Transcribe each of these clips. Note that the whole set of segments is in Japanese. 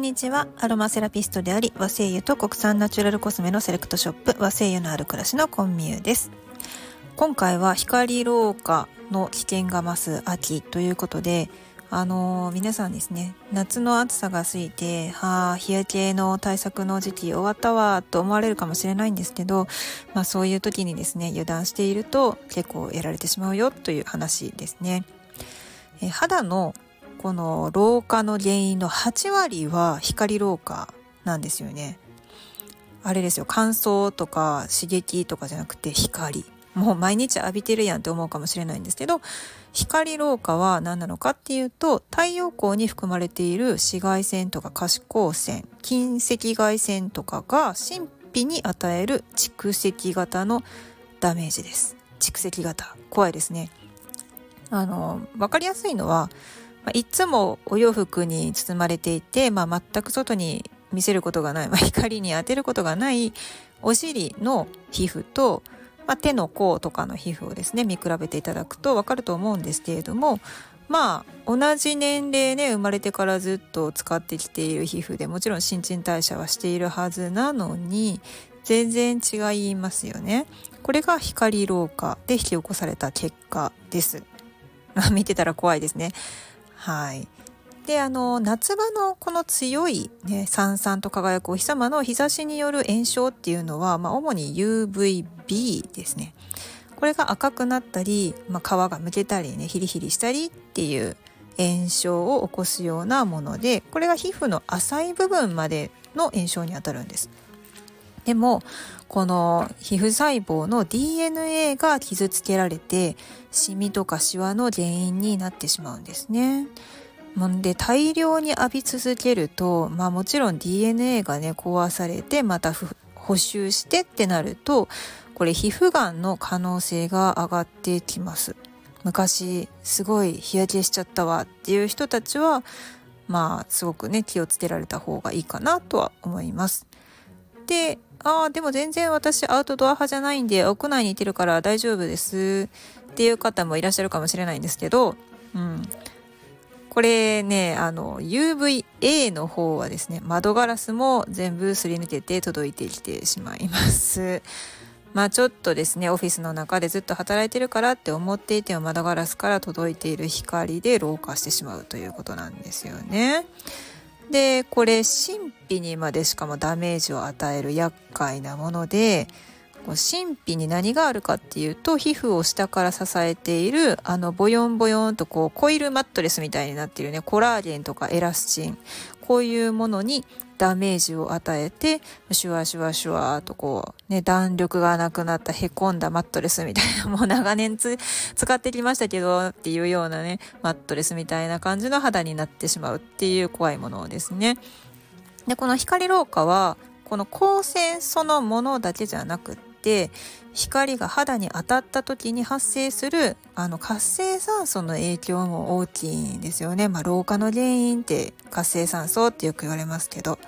んにちは。アロマセラピストであり、和製油と国産ナチュラルコスメのセレクトショップ、和製油のある暮らしのコンミューです。今回は光老化の危険が増す秋ということで、あのー、皆さんですね、夏の暑さが過ぎて、はあ、日焼けの対策の時期終わったわ、と思われるかもしれないんですけど、まあそういう時にですね、油断していると結構やられてしまうよという話ですね。え肌のこの老化の原因の8割は光老化なんですよね。あれですよ、乾燥とか刺激とかじゃなくて光。もう毎日浴びてるやんって思うかもしれないんですけど、光老化は何なのかっていうと、太陽光に含まれている紫外線とか可視光線、近赤外線とかが神秘に与える蓄積型のダメージです。蓄積型。怖いですね。あの、わかりやすいのは、まあ、いつもお洋服に包まれていて、まあ、全く外に見せることがない、まあ、光に当てることがないお尻の皮膚と、まあ、手の甲とかの皮膚をですね見比べていただくと分かると思うんですけれどもまあ同じ年齢ね生まれてからずっと使ってきている皮膚でもちろん新陳代謝はしているはずなのに全然違いますよね。これが光老化で引き起こされた結果です。見てたら怖いですね。はい。で、あの、夏場のこの強い、ね、さんさんと輝くお日様の日差しによる炎症っていうのは、まあ、主に UVB ですね。これが赤くなったり、まあ、皮がむけたりね、ヒリヒリしたりっていう炎症を起こすようなもので、これが皮膚の浅い部分までの炎症にあたるんです。でも、この皮膚細胞の DNA が傷つけられて、シミとかシワの原因になってしまうんですね。んで、大量に浴び続けると、まあもちろん DNA がね、壊されて、また補修してってなると、これ皮膚がんの可能性が上がってきます。昔、すごい日焼けしちゃったわっていう人たちは、まあ、すごくね、気をつけられた方がいいかなとは思います。で、ああ、でも全然私アウトドア派じゃないんで、屋内にいてるから大丈夫ですっていう方もいらっしゃるかもしれないんですけど、うん。これね、あの、UVA の方はですね、窓ガラスも全部すり抜けて届いてきてしまいます。まあちょっとですね、オフィスの中でずっと働いてるからって思っていても窓ガラスから届いている光で老化してしまうということなんですよね。で、これ神秘にまでしかもダメージを与える厄介なもので、神秘に何があるかっていうと皮膚を下から支えているあのボヨンボヨンとこうコイルマットレスみたいになっているねコラーゲンとかエラスチンこういうものにダメージを与えてシュワシュワシュワとこうね弾力がなくなったへこんだマットレスみたいなもう長年使ってきましたけどっていうようなねマットレスみたいな感じの肌になってしまうっていう怖いものですね。でこの光老化はこの光線そのものだけじゃなくてて光が肌に当たった時に発生するあの活性酸素の影響も大きいんですよね。まあ、老化の原因って活性酸素ってよく言われますけど。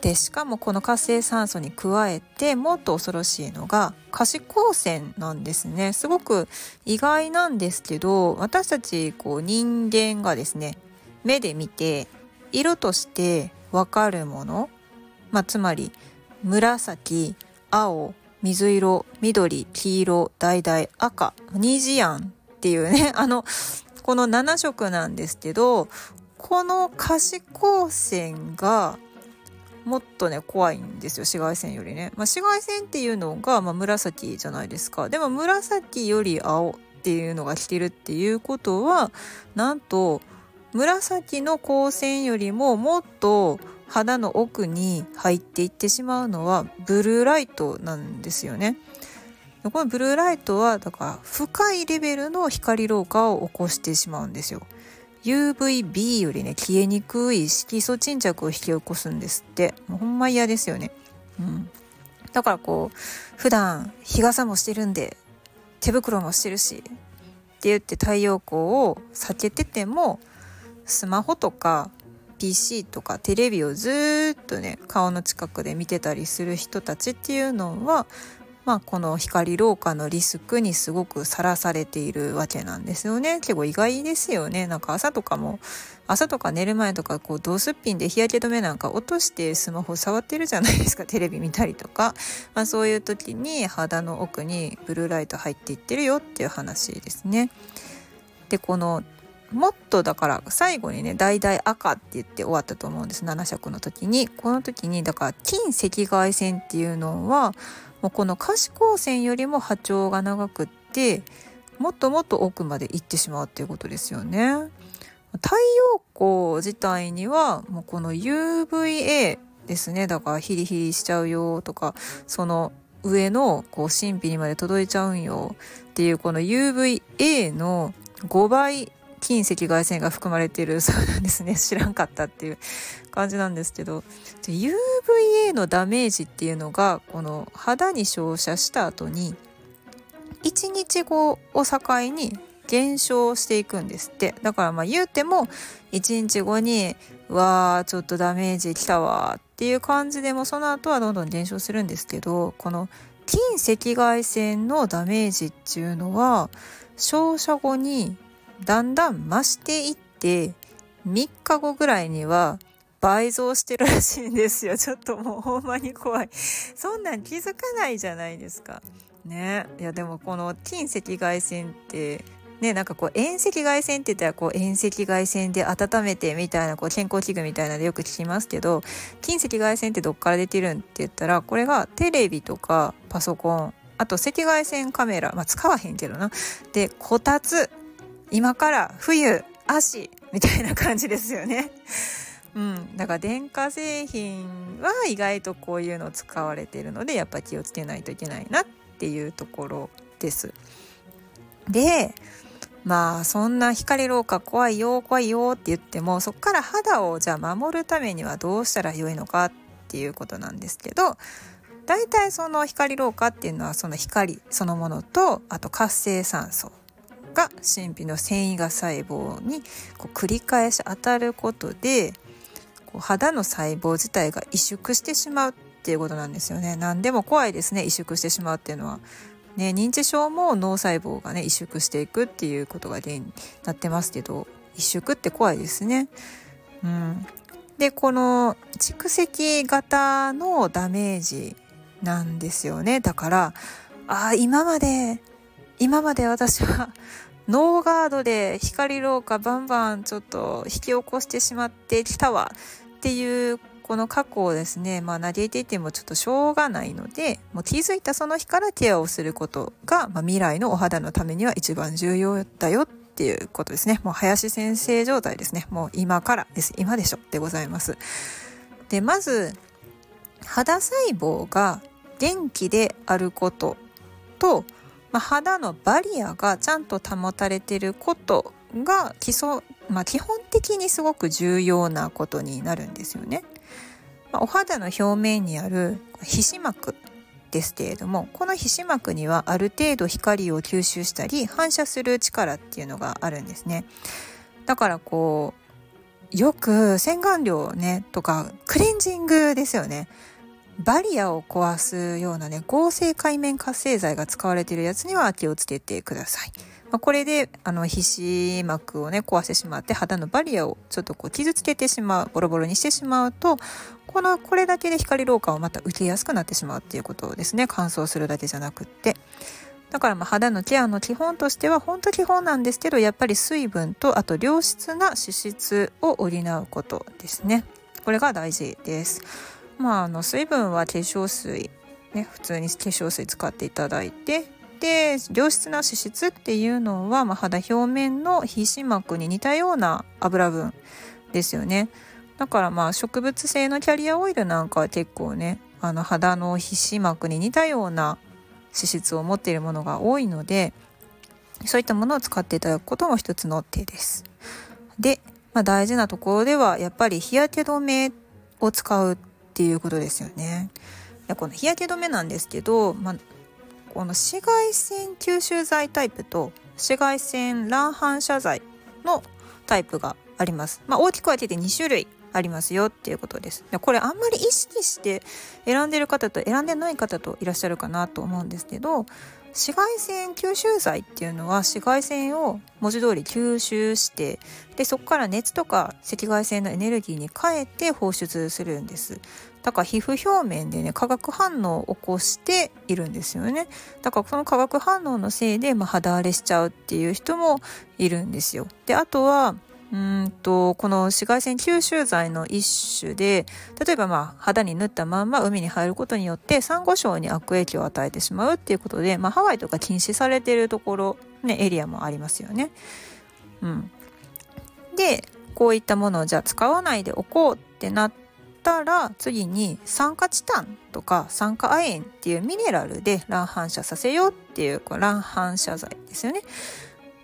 でしかもこの活性酸素に加えてもっと恐ろしいのが可視光線なんですねすごく意外なんですけど私たちこう人間がですね目で見て色としてわかるもの、まあ、つまり紫青水色、緑、黄色、橙、赤、虹やんっていうね、あの、この7色なんですけど、この可視光線がもっとね、怖いんですよ、紫外線よりね。まあ、紫外線っていうのが、まあ、紫じゃないですか。でも紫より青っていうのが来てるっていうことは、なんと、紫の光線よりももっと肌の奥に入っていってしまうのはブルーライトなんですよね。このブルーライトはだから深いレベルの光老化を起こしてしまうんですよ。UVB よりね消えにくい色素沈着を引き起こすんですってもうほんま嫌ですよね。うん、だからこう普段日傘もしてるんで手袋もしてるしって言って太陽光を避けててもスマホとか PC とかテレビをずっとね顔の近くで見てたりする人たちっていうのはまあ、この光老化のリスクにすごくさらされているわけなんですよね。結構意外ですよね。なんか朝とかも朝とか寝る前とかこうドすっぴんで日焼け止めなんか落としてスマホ触ってるじゃないですか。テレビ見たりとか、まあ、そういう時に肌の奥にブルーライト入っていってるよっていう話ですね。でこのもっとだから最後にね橙赤って言って終わったと思うんです。7色の時に。この時にだから近赤外線っていうのはもうこの可視光線よりも波長が長くってもっともっと奥まで行ってしまうっていうことですよね。太陽光自体にはもうこの UVA ですね。だからヒリヒリしちゃうよとかその上のこう神秘にまで届いちゃうんよっていうこの UVA の5倍近赤外線が含まれているそうなんですね。知らんかったっていう感じなんですけど。UVA のダメージっていうのがこの肌に照射した後に1日後を境に減少していくんですって。だからまあ言うても1日後に「わーちょっとダメージきたわ」っていう感じでもその後はどんどん減少するんですけどこの近赤外線のダメージっていうのは照射後にだんだん増していって3日後ぐらいには倍増してるらしいんですよ。ちょっともうほんまに怖い。そんなん気づかないじゃないですか。ね。いやでもこの近赤外線ってね、なんかこう遠赤外線って言ったらこう遠赤外線で温めてみたいなこう健康器具みたいなのでよく聞きますけど近赤外線ってどっから出てるんって言ったらこれがテレビとかパソコンあと赤外線カメラまあ使わへんけどな。でこたつ。今から冬足みたいな感じですよね。うん、だから電化製品は意外とこういうの使われてるのでやっぱ気をつけないといけないなっていうところです。でまあそんな光老化怖いよ怖いよって言ってもそこから肌をじゃあ守るためにはどうしたらよいのかっていうことなんですけど大体その光老化っていうのはその光そのものとあと活性酸素が神秘の繊維が細胞にこう繰り返し当たることでこう肌の細胞自体が萎縮してしまうっていうことなんですよね。何でも怖いですね萎縮してしまうっていうのは。ね、認知症も脳細胞がね萎縮していくっていうことが原因になってますけど萎縮って怖いですね。うん、でこの蓄積型のダメージなんですよねだからあ今まで今まで私はノーガードで光老化バンバンちょっと引き起こしてしまってきたわっていうこの過去をですね、まあ、嘆いていてもちょっとしょうがないので、もう気づいたその日からケアをすることが、まあ、未来のお肌のためには一番重要だよっていうことですね。もう林先生状態ですね。もう今からです。今でしょでございます。で、まず、肌細胞が元気であることと、まあ、肌のバリアがちゃんと保たれていることが基礎、まあ、基本的にすごく重要なことになるんですよね。まあ、お肌の表面にある皮脂膜ですけれどもこの皮脂膜にはある程度光を吸収したり反射する力っていうのがあるんですね。だからこうよく洗顔料ねとかクレンジングですよね。バリアを壊すようなね合成界面活性剤が使われているやつには気をつけてください。まあ、これであの皮脂膜をね壊してしまって肌のバリアをちょっとこう傷つけてしまうボロボロにしてしまうとこのこれだけで光老化をまた受けやすくなってしまうっていうことですね。乾燥するだけじゃなくって。だからまあ肌のケアの基本としては本当基本なんですけどやっぱり水分とあと良質な脂質を補うことですね。これが大事です。まああの水分は化粧水ね普通に化粧水使っていただいてで良質な脂質っていうのは、まあ、肌表面の皮脂膜に似たような油分ですよねだからまあ植物性のキャリアオイルなんかは結構ねあの肌の皮脂膜に似たような脂質を持っているものが多いのでそういったものを使っていただくことも一つの手です。で、まあ、大事なところではやっぱり日焼け止めを使うっていうことですよね。この日焼け止めなんですけど、まあ、この紫外線吸収剤タイプと紫外線乱反射剤のタイプがあります。まあ、大きく分けて2種類あありますよっていうことです。でこれあんまり意識して選んでる方と選んでない方といらっしゃるかなと思うんですけど紫外線吸収剤っていうのは紫外線を文字通り吸収してでそこから熱とか赤外線のエネルギーに変えて放出するんです。だから皮膚表面でね化学反応を起こしているんですよね。だからその化学反応のせいで、まあ、肌荒れしちゃうっていう人もいるんですよ。であとはうんとこの紫外線吸収剤の一種で例えばまあ肌に塗ったまんま海に入ることによってサンゴ礁に悪影響を与えてしまうっていうことで、まあ、ハワイとか禁止されているところ、ね、エリアもありますよね。うん、でこういったものをじゃあ使わないでおこうってなったら次に酸化チタンとか酸化亜鉛っていうミネラルで乱反射させようっていうこう乱反射剤ですよね。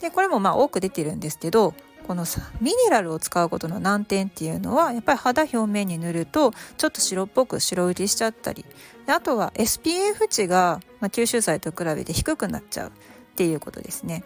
でこれもまあ多く出てるんですけどこのミネラルを使うことの難点っていうのはやっぱり肌表面に塗るとちょっと白っぽく白浮きしちゃったりあとは SPF 値が、ま吸収剤と比べて低くなっちゃうっていうことですね。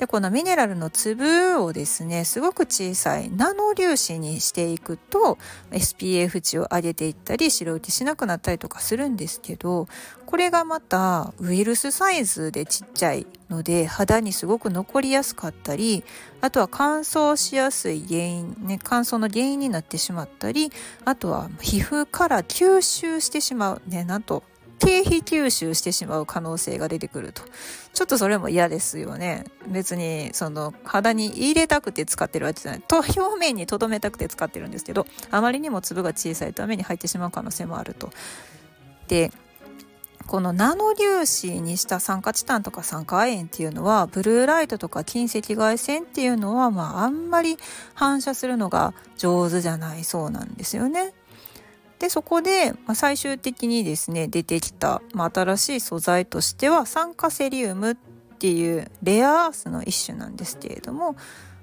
でこのミネラルの粒をですねすごく小さいナノ粒子にしていくと SPF 値を上げていったり白浮きしなくなったりとかするんですけどこれがまたウイルスサイズでちっちゃいので肌にすごく残りやすかったりあとは乾燥しやすい原因ね乾燥の原因になってしまったりあとは皮膚から吸収してしまうねなんと経費吸収してしまう可能性が出てくると。ちょっとそれも嫌ですよね。別に、その、肌に入れたくて使ってるわけじゃない。と、表面に留めたくて使ってるんですけど、あまりにも粒が小さいために入ってしまう可能性もあると。で、このナノ粒子にした酸化チタンとか酸化亜鉛っていうのはブルーライトとか近赤外線っていうのはまああんまり反射するのが上手じゃないそうなんですよね。でそこで、ま、最終的にですね出てきた、ま、新しい素材としては酸化セリウムっていうレアアースの一種なんですけれども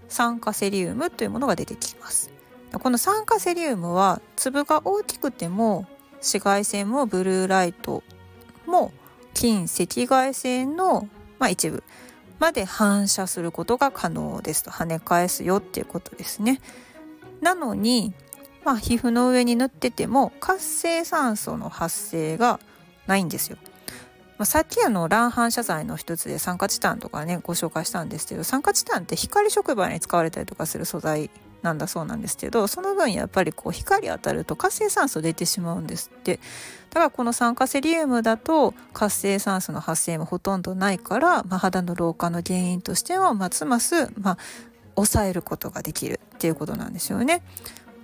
酸化セリウムというものが出てきます。この酸化セリウムは粒が大きくても紫外線もブルーライトも近赤外線の、まあ、一部まで反射することが可能ですと。跳ね返すよっていうことですね。なのにまあ、皮膚の上に塗ってても活性酸素の発生がないんですよ。まあ、さっきあの乱反射材の一つで酸化チタンとかねご紹介したんですけど酸化チタンって光触媒に使われたりとかする素材なんだそうなんですけどその分やっぱりこう光当たると活性酸素出てしまうんですってだからこの酸化セリウムだと活性酸素の発生もほとんどないから、まあ、肌の老化の原因としてはますます、まあ、抑えることができるっていうことなんですよね。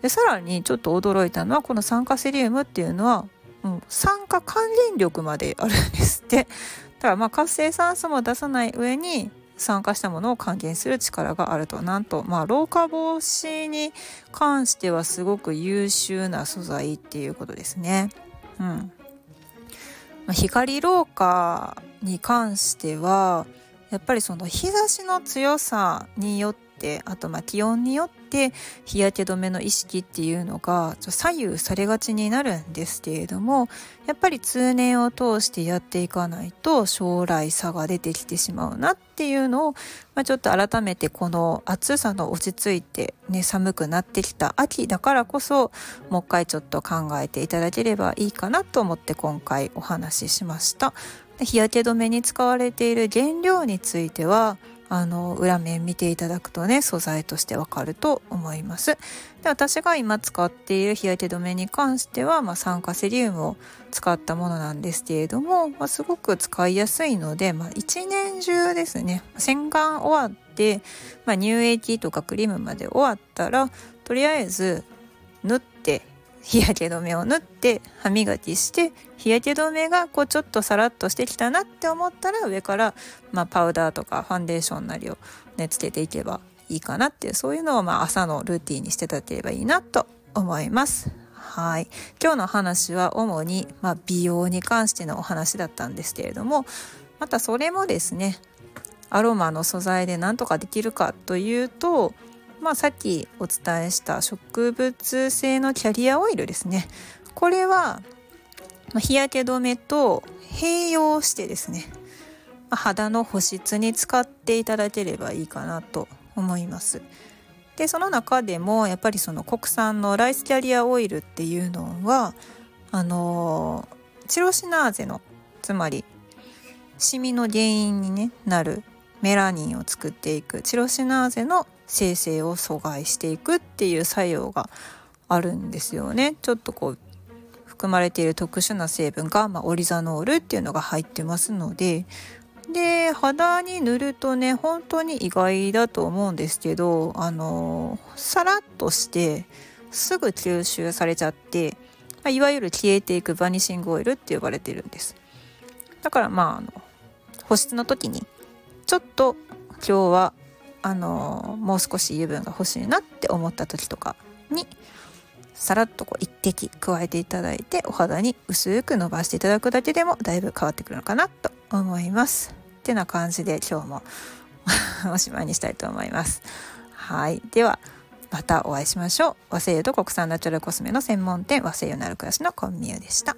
でさらにちょっと驚いたのはこの酸化セリウムっていうのは、うん、酸化還元力まであるんですって。だからまあ活性酸素も出さない上に酸化したものを還元する力があると。なんとまあ老化防止に関してはすごく優秀な素材っていうことですね。うん。まあ、光老化に関してはやっぱりその日差しの強さによってあとまあ気温によってて日焼け止めの意識っていうのが左右されがちになるんですけれどもやっぱり通年を通してやっていかないと将来差が出てきてしまうなっていうのを、まあ、ちょっと改めてこの暑さの落ち着いて、ね、寒くなってきた秋だからこそもう一回ちょっと考えていただければいいかなと思って今回お話ししました。日焼け止めに使われている原料についてはあの裏面見ていただくとね素材としてわかると思います。で私が今使っている日焼け止めに関しては、まあ、酸化セリウムを使ったものなんですけれども、まあ、すごく使いやすいので、まあ、一年中ですね洗顔終わって、まあ、乳液とかクリームまで終わったらとりあえず塗っ日焼け止めを塗って歯磨きして日焼け止めがこうちょっとサラッとしてきたなって思ったら上から、まあ、パウダーとかファンデーションなりをねつけていけばいいかなっていうそういうのをまあ朝のルーティンにしていただければいいなと思います。はい。今日の話は主に、まあ、美容に関してのお話だったんですけれども、またそれもですね、アロマの素材で何とかできるかというと、まあ、さっきお伝えした植物性のキャリアオイルですね。これは日焼け止めと併用してですね肌の保湿に使っていただければいいかなと思います。でその中でもやっぱりその国産のライスキャリアオイルっていうのはあのチロシナーゼのつまりシミの原因に、ね、なるメラニンを作っていくチロシナーゼの生成を阻害していくっていう作用があるんですよね。ちょっとこう含まれている特殊な成分が、まあ、オリザノールっていうのが入ってますのでで肌に塗るとね本当に意外だと思うんですけどあのさらっとしてすぐ吸収されちゃって、ま、いわゆる消えていくバニシングオイルって呼ばれてるんですだからまああの保湿の時にちょっと今日はあのもう少し油分が欲しいなって思った時とかにさらっとこう一滴加えていただいてお肌に薄く伸ばしていただくだけでもだいぶ変わってくるのかなと思います。ってな感じで今日も おしまいにしたいと思います。はい。では、またお会いしましょう。和製油と国産ナチュラルコスメの専門店和製油なる暮らしのコンミューでした。